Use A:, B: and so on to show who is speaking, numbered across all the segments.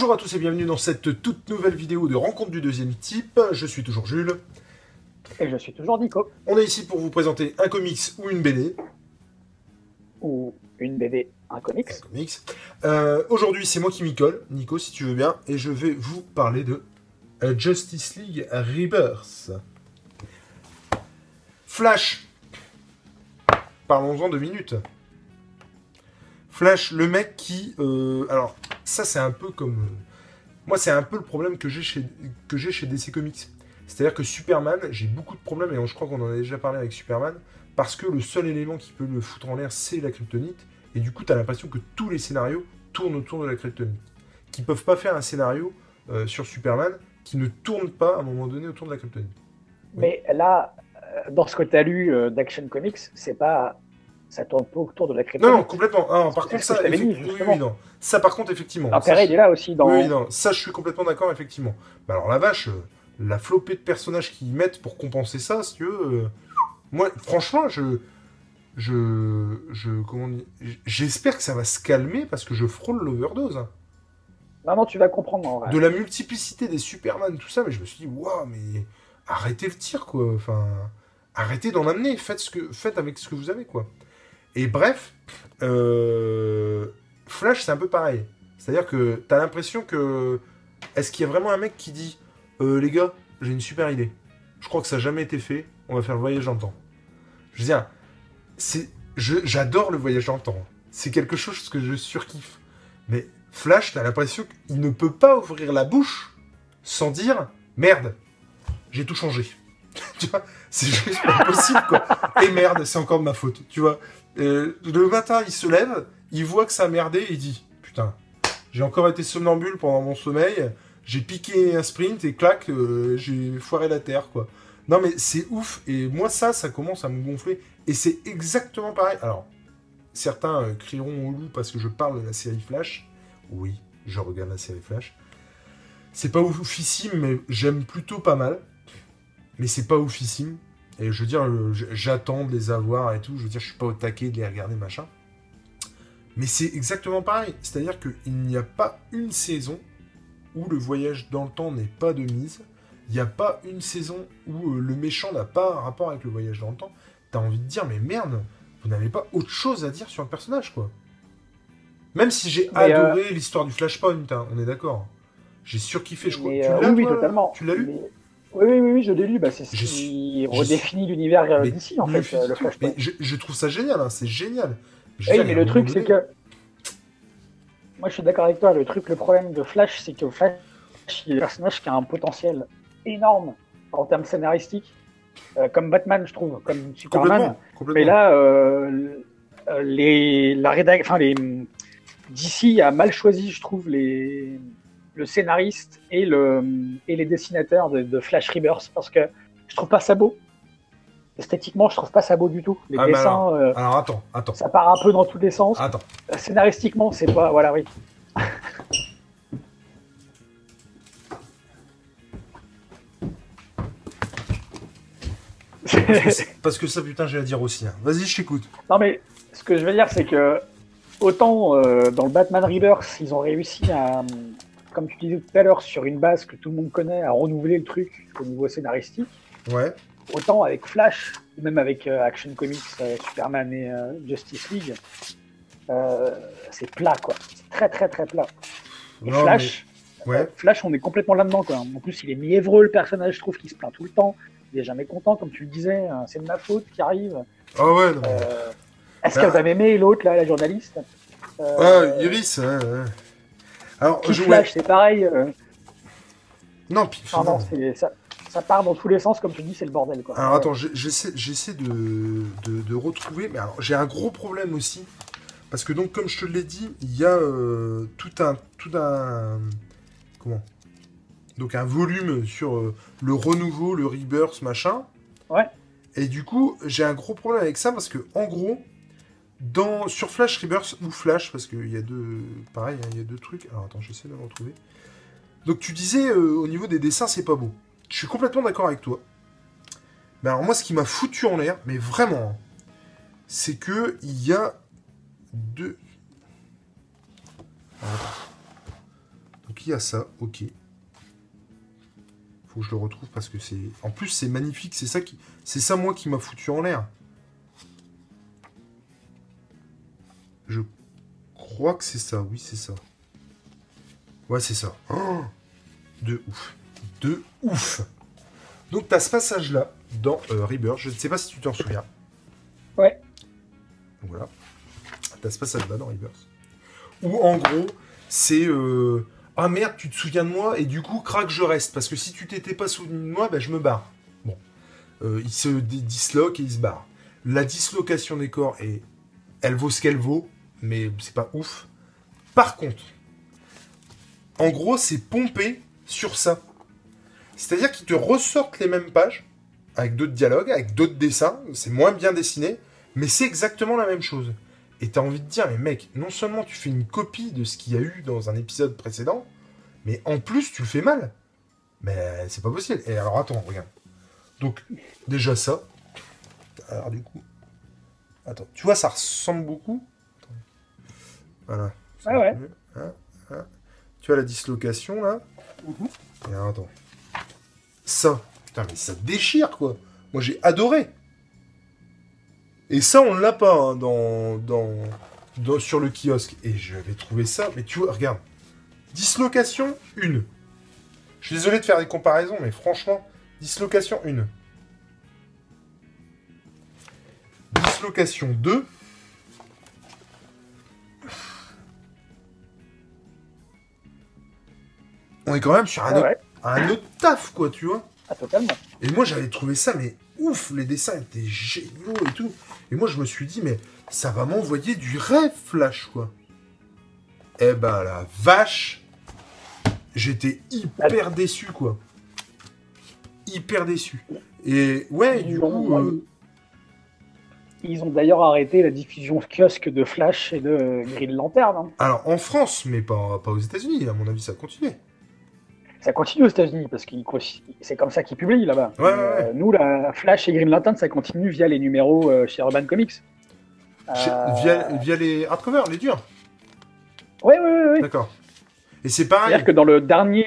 A: Bonjour à tous et bienvenue dans cette toute nouvelle vidéo de rencontre du deuxième type. Je suis toujours Jules.
B: Et je suis toujours Nico.
A: On est ici pour vous présenter un comics ou une BD.
B: Ou une BD, un comics.
A: Un comics. Euh, Aujourd'hui, c'est moi qui m'y colle, Nico, si tu veux bien, et je vais vous parler de euh, Justice League Rebirth. Flash. Parlons-en deux minutes. Flash, le mec qui... euh, alors, ça c'est un peu comme... moi, c'est un peu le problème que j'ai chez, DC Comics. C'est-à-dire que Superman, j'ai beaucoup de problèmes, et je crois qu'on en a déjà parlé avec Superman, parce que le seul élément qui peut le foutre en l'air, c'est la kryptonite, et du coup, tu as l'impression que tous les scénarios tournent autour de la kryptonite. Qui peuvent pas faire un scénario euh, sur Superman qui ne tourne pas à un moment donné autour de la kryptonite.
B: Mais là, euh, dans ce que tu as lu euh, d'Action Comics, c'est pas. Ça tourne pas autour de la crypto.
A: Non, non, complètement. Ah, par contre, ça,
B: je dit,
A: oui, oui, non. ça, par contre, effectivement.
B: L'intérêt, il est là aussi dans.
A: Oui, non, ça, je suis complètement d'accord, effectivement. Alors, la vache, euh, la flopée de personnages qu'ils mettent pour compenser ça, si tu veux. euh, moi, franchement, je. Je. je comment dire J'espère que ça va se calmer parce que je frôle l'overdose. hein.
B: Non, non, tu vas comprendre en vrai.
A: De la multiplicité des Superman, tout ça, mais je me suis dit, waouh, mais arrêtez le tir, quoi. Enfin, arrêtez d'en amener. Faites, ce que, faites avec ce que vous avez, quoi. Et bref, euh, Flash, c'est un peu pareil. C'est-à-dire que t'as l'impression que. Est-ce qu'il y a vraiment un mec qui dit Euh, Les gars, j'ai une super idée. Je crois que ça n'a jamais été fait. On va faire le voyage dans le temps. Je veux dire, c'est, j'adore le voyage dans temps. C'est quelque chose que je surkiffe. Mais Flash, t'as l'impression qu'il ne peut pas ouvrir la bouche sans dire Merde, j'ai tout changé. tu vois, c'est juste pas possible, quoi. Et merde, c'est encore de ma faute, tu vois. Euh, le matin, il se lève, il voit que ça a merdé et il dit Putain, j'ai encore été somnambule pendant mon sommeil, j'ai piqué un sprint et clac, euh, j'ai foiré la terre, quoi. Non, mais c'est ouf. Et moi, ça, ça commence à me gonfler. Et c'est exactement pareil. Alors, certains euh, crieront au loup parce que je parle de la série Flash. Oui, je regarde la série Flash. C'est pas oufissime, mais j'aime plutôt pas mal. Mais c'est pas oufissime. Et je veux dire, euh, j'attends de les avoir et tout. Je veux dire, je suis pas au taquet de les regarder, machin. Mais c'est exactement pareil. C'est-à-dire qu'il n'y a pas une saison où le voyage dans le temps n'est pas de mise. Il n'y a pas une saison où euh, le méchant n'a pas un rapport avec le voyage dans le temps. T'as envie de dire, mais merde, vous n'avez pas autre chose à dire sur le personnage, quoi. Même si j'ai
B: euh,
A: adoré l'histoire du Flashpoint, hein, on est d'accord. J'ai surkiffé, je crois. Tu l'as,
B: oui, totalement.
A: Tu l'as lu
B: Mais- Oui, oui, oui, oui, je l'ai lu. Bah, c'est ce
A: Je
B: qui
A: suis-
B: redéfinit l'univers d'ici, en fait, euh, le Flashpoint.
A: mais je, je trouve ça génial, hein, c'est génial. Je dire,
B: mais le truc, c'est que. Moi, je suis d'accord avec toi. Le truc, le problème de Flash, c'est que Flash, il est un personnage qui a un potentiel énorme en termes scénaristiques, euh, comme Batman, je trouve, comme Superman. Mais là, euh, euh, les, la rédac, enfin les a mal choisi, je trouve, les, le scénariste et le et les dessinateurs de, de Flash Rebirth parce que je trouve pas ça beau. Esthétiquement, je trouve pas ça beau du tout. Les
A: Ah,
B: dessins, euh,
A: Alors attends, attends,
B: ça part un peu dans tous les sens.
A: attends.
B: Scénaristiquement, c'est pas, voilà, oui.
A: Parce que ça, putain, j'ai à dire aussi. hein. Vas-y, je t'écoute.
B: Non, mais ce que je veux dire, c'est que autant euh, dans le Batman Rebirth, ils ont réussi à, comme tu disais tout à l'heure, sur une base que tout le monde connaît, à renouveler le truc au niveau scénaristique,
A: Ouais.
B: autant avec Flash, même avec euh, Action Comics, euh, Superman et euh, Justice League, c'est plat, quoi. C'est très, très, très plat. Et
A: Non,
B: Flash,
A: mais- Ouais.
B: Flash, on est complètement là-dedans, quoi. En plus, il est mièvreux, le personnage, je trouve qu'il se plaint tout le temps. Il est jamais content, comme tu le disais, hein, c'est de ma faute qui arrive.
A: Ah ouais, non.
B: Est-ce
A: Ah.
B: que vous avez aimé l'autre, là, la journaliste?
A: Ah, Iris, ouais, ouais. Alors, je
B: Flash, c'est pareil. euh,
A: Non, puis
B: non, non, ça, ça part dans tous les sens, comme tu dis, c'est le bordel. Quoi.
A: Alors attends, j'essaie de, de, de retrouver, mais alors j'ai un gros problème aussi, parce que donc comme je te l'ai dit, il y a euh, tout un, tout un, comment? Donc un volume sur euh, le renouveau, le rebirth, machin.
B: Ouais.
A: Et du coup, j'ai un gros problème avec ça parce que en gros, sur Flash Rebirth ou Flash, parce qu'il y a deux, pareil, hein, il y a deux trucs. Alors attends, j'essaie de le retrouver. Donc tu disais euh, au niveau des dessins, c'est pas beau. Je suis complètement d'accord avec toi. Mais alors moi, ce qui m'a foutu en l'air, mais vraiment, hein, c'est que il y a deux. Donc il y a ça, ok. Faut que je le retrouve parce que c'est. En plus, c'est magnifique, c'est ça qui. C'est ça, moi, qui m'a foutu en l'air. Crois que c'est ça, oui, c'est ça. Ouais, c'est ça. Oh de ouf. De ouf. Donc, t'as ce passage-là dans euh, Rebirth. Je ne sais pas si tu t'en souviens.
B: Ouais.
A: Donc, voilà. T'as ce passage-là dans Rebirth. Où, en gros, c'est. euh, Ah merde, tu te souviens de moi? Et du coup, craque, je reste. Parce que si tu t'étais pas souvenu de moi, bah, je me barre. Bon. Euh, il se disloque et il se barre. La dislocation des corps, est... elle vaut ce qu'elle vaut, mais c'est pas ouf. Par contre, en gros, c'est pompé sur ça. C'est-à-dire qu'ils te ressortent les mêmes pages, avec d'autres dialogues, avec d'autres dessins. C'est moins bien dessiné, mais c'est exactement la même chose. Et t'as envie de dire, mais mec, non seulement tu fais une copie de ce qu'il y a eu dans un épisode précédent, mais en plus tu le fais mal. Mais c'est pas possible. Et alors attends, regarde. Donc, déjà ça. Alors du coup. Attends, tu vois, ça ressemble beaucoup. Voilà.
B: Ouais, ouais.
A: Hein, hein. Tu vois la dislocation là
B: Mhm.
A: Et alors, attends. Ça. Putain, mais ça déchire quoi. Moi j'ai adoré. Et ça, on l'a pas hein, dans, dans, dans- sur le kiosque. Et j'avais trouvé ça. Mais tu vois, regarde. Dislocation 1. Je suis désolé de faire des comparaisons, mais franchement, dislocation 1. Dislocation 2. On est quand même sur un,
B: Ouais,
A: autre,
B: ouais.
A: un autre taf, quoi, tu vois.
B: Ah, totalement.
A: Et moi, j'avais trouvé ça, mais ouf, les dessins étaient géniaux et tout. Et moi, je me suis dit, mais ça va m'envoyer du rêve, Flash, quoi. Eh ben, la vache, j'étais hyper déçu, quoi. Hyper déçu. Et ouais, du coup, euh,
B: ils ont d'ailleurs arrêté la diffusion kiosque de Flash et de Green Lantern. hein.
A: alors en France, mais pas, pas aux États-Unis, à mon avis, ça a continué.
B: Ça continue aux États-Unis parce que c'est comme ça qu'ils publient là-bas.
A: Ouais, ouais,
B: Euh, nous, la Flash et Green Lantern, ça continue via les numéros euh, chez Urban Comics.
A: Chez-
B: Euh,
A: Via, via les hardcovers, les durs.
B: Ouais, ouais. ouais.
A: D'accord. Et c'est pareil.
B: C'est-à-dire que dans le dernier,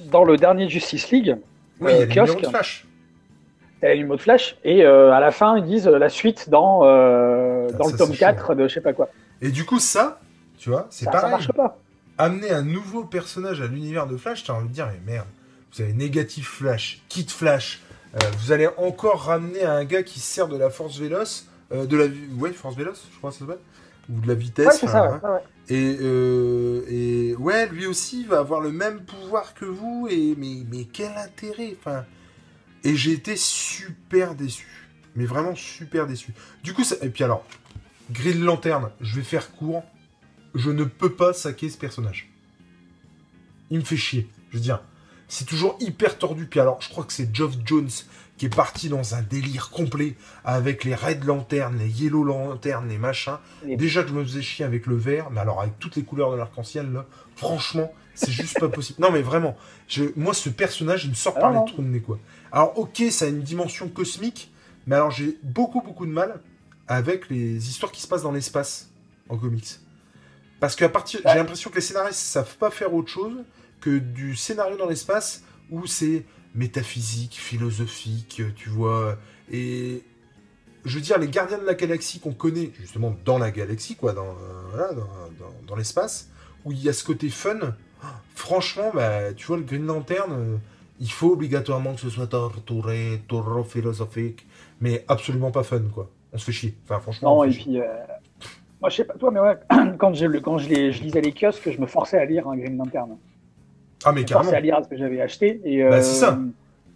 B: dans le dernier Justice League,
A: Oui, il y a
B: euh,
A: les numéros
B: kiosque,
A: de Flash.
B: t'as les numéros de Flash et euh, à la fin ils disent la suite dans euh,
A: Ah,
B: dans
A: ça,
B: le tome
A: c'est
B: 4 de je sais pas quoi.
A: Et du coup, ça, tu vois, c'est
B: Ça, ça
A: pareil.
B: marche pas.
A: Amener un nouveau personnage à l'univers de Flash, t'as envie de dire, mais merde, vous avez négatif Flash, Kid Flash, euh, vous allez encore ramener un gars qui se sert de la force véloce, euh, de la ouais, force véloce, je crois que ça s'appelle, ou de la vitesse.
B: Ouais, c'est ça. ouais, ouais.
A: Et, euh, et ouais, lui aussi va avoir le même pouvoir que vous, et mais, mais quel intérêt enfin, Et j'ai été super déçu. Mais vraiment super déçu. Du coup, ça... et puis alors, Green Lantern, je vais faire court. Je ne peux pas saquer ce personnage. Il me fait chier. Je veux dire, c'est toujours hyper tordu. Puis alors, je crois que c'est Geoff Jones qui est parti dans un délire complet avec les Red Lantern, les Yellow Lantern, les machins. Déjà que je me faisais chier avec le vert, mais alors avec toutes les couleurs de l'arc-en-ciel, là, franchement, c'est juste pas possible. Non, mais vraiment, je, moi, ce personnage, il me sort
B: Ah
A: par
B: non.
A: les trous de nez, quoi. Alors, ok, ça a une dimension cosmique, mais alors j'ai beaucoup, beaucoup de mal avec les histoires qui se passent dans l'espace en comics. Parce qu'à partir, j'ai l'impression que les scénaristes savent pas faire autre chose que du scénario dans l'espace où c'est métaphysique, philosophique, tu vois. Et je veux dire, les gardiens de la galaxie qu'on connaît justement dans la galaxie, quoi, dans, euh, voilà, dans, dans- dans l'espace, où il y a ce côté fun. Franchement, bah, tu vois, le Green Lantern, euh, il faut obligatoirement que ce soit torturé, trop philosophique, mais absolument pas fun, quoi. On se fait chier. Enfin, franchement.
B: Non, et puis, euh, moi, je sais pas toi, mais ouais, quand, je, le- quand je, les, je lisais les kiosques, je me forçais à lire un Green Lantern.
A: Ah, mais
B: Je me
A: carrément.
B: forçais à lire ce que j'avais acheté. Et,
A: Bah,
B: euh,
A: c'est ça.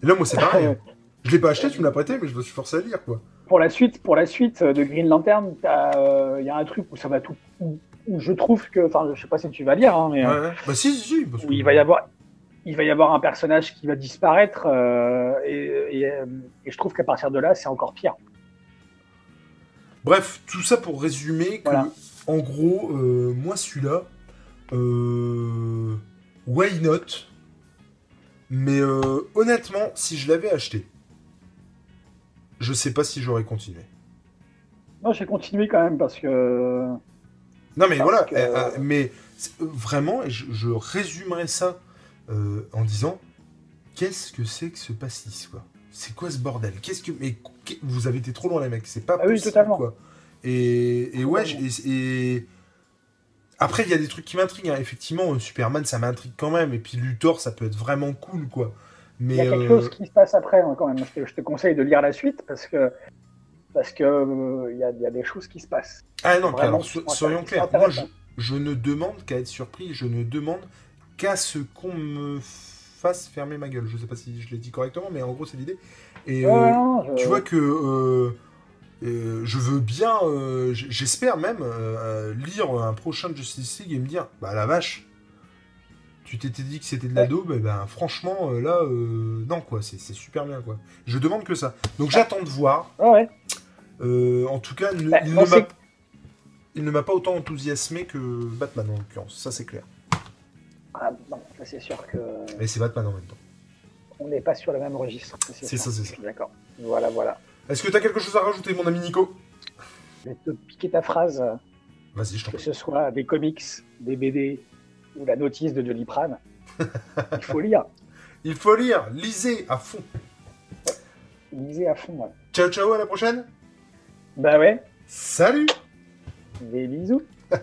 A: Et là, moi, c'est pareil.
B: euh,
A: hein. Je l'ai pas acheté, tu me l'as prêté, mais je me suis forcé à lire, quoi.
B: pour la suite, pour la suite de Green Lantern, il y a un truc où ça va tout, où, je trouve que, enfin, je sais pas si tu vas lire, hein, mais
A: Ouais,
B: euh,
A: ouais. Bah, si, si, si. parce
B: où
A: que-
B: il va y avoir, il va y avoir un personnage qui va disparaître, euh, et, et, euh, et je trouve qu'à partir de là, c'est encore pire.
A: Bref, tout ça pour résumer que,
B: Voilà.
A: en gros, euh, moi, celui-là, euh, why not? Mais euh, honnêtement, si je l'avais acheté, je sais pas si j'aurais continué.
B: Moi, j'ai continué quand même parce que
A: Non, mais
B: Parce
A: voilà,
B: que-
A: euh, mais vraiment, je, je résumerai ça en disant qu'est-ce que c'est que ce pastis, quoi? C'est quoi ce bordel? Qu'est-ce que. Mais vous avez été trop loin, les mecs, c'est pas
B: Ah oui,
A: possible,
B: totalement.
A: quoi. Et, et ouais, et, et- Après, il y a des trucs qui m'intriguent, hein. effectivement, Superman, ça m'intrigue quand même, et puis Luthor, ça peut être vraiment cool, quoi. Mais.
B: Il y a quelque
A: euh,
B: chose qui se passe après hein, quand même. Je te, je te conseille de lire la suite parce que parce que euh, il y, a, il y a des choses qui se passent.
A: Ah non, alors, so- soyons clairs, moi je, je ne demande qu'à être surpris, je ne demande qu'à ce qu'on me fasse fermer ma gueule. Je sais pas si je l'ai dit correctement, mais en gros c'est l'idée. Et euh,
B: ouais, non, je-
A: tu vois que euh, euh, je veux bien, j'espère même lire un prochain Justice League et me dire, bah la vache, tu t'étais dit que c'était de la daube, et ben franchement là, non quoi, c'est super bien quoi. Je demande que ça. Donc j'attends de voir.
B: Ouais,
A: en tout cas, ne-
B: Bah,
A: ne il ne m'a pas autant enthousiasmé que Batman en l'occurrence, ça c'est clair.
B: Ça c'est sûr que
A: Mais c'est Batman en même temps.
B: on n'est pas sur le même registre.
A: C'est ça, c'est ça.
B: D'accord. Voilà, voilà.
A: Est-ce que tu as quelque chose à rajouter, mon ami Nico?
B: Je vais te piquer ta phrase,
A: Vas-y, je t'en
B: que ce soit des comics, des BD ou la notice de Doliprane. Il faut lire.
A: Il faut lire, lisez à fond.
B: Lisez à fond. ouais.
A: Ciao, ciao, à la prochaine.
B: Bah ouais,
A: Salut
B: des bisous.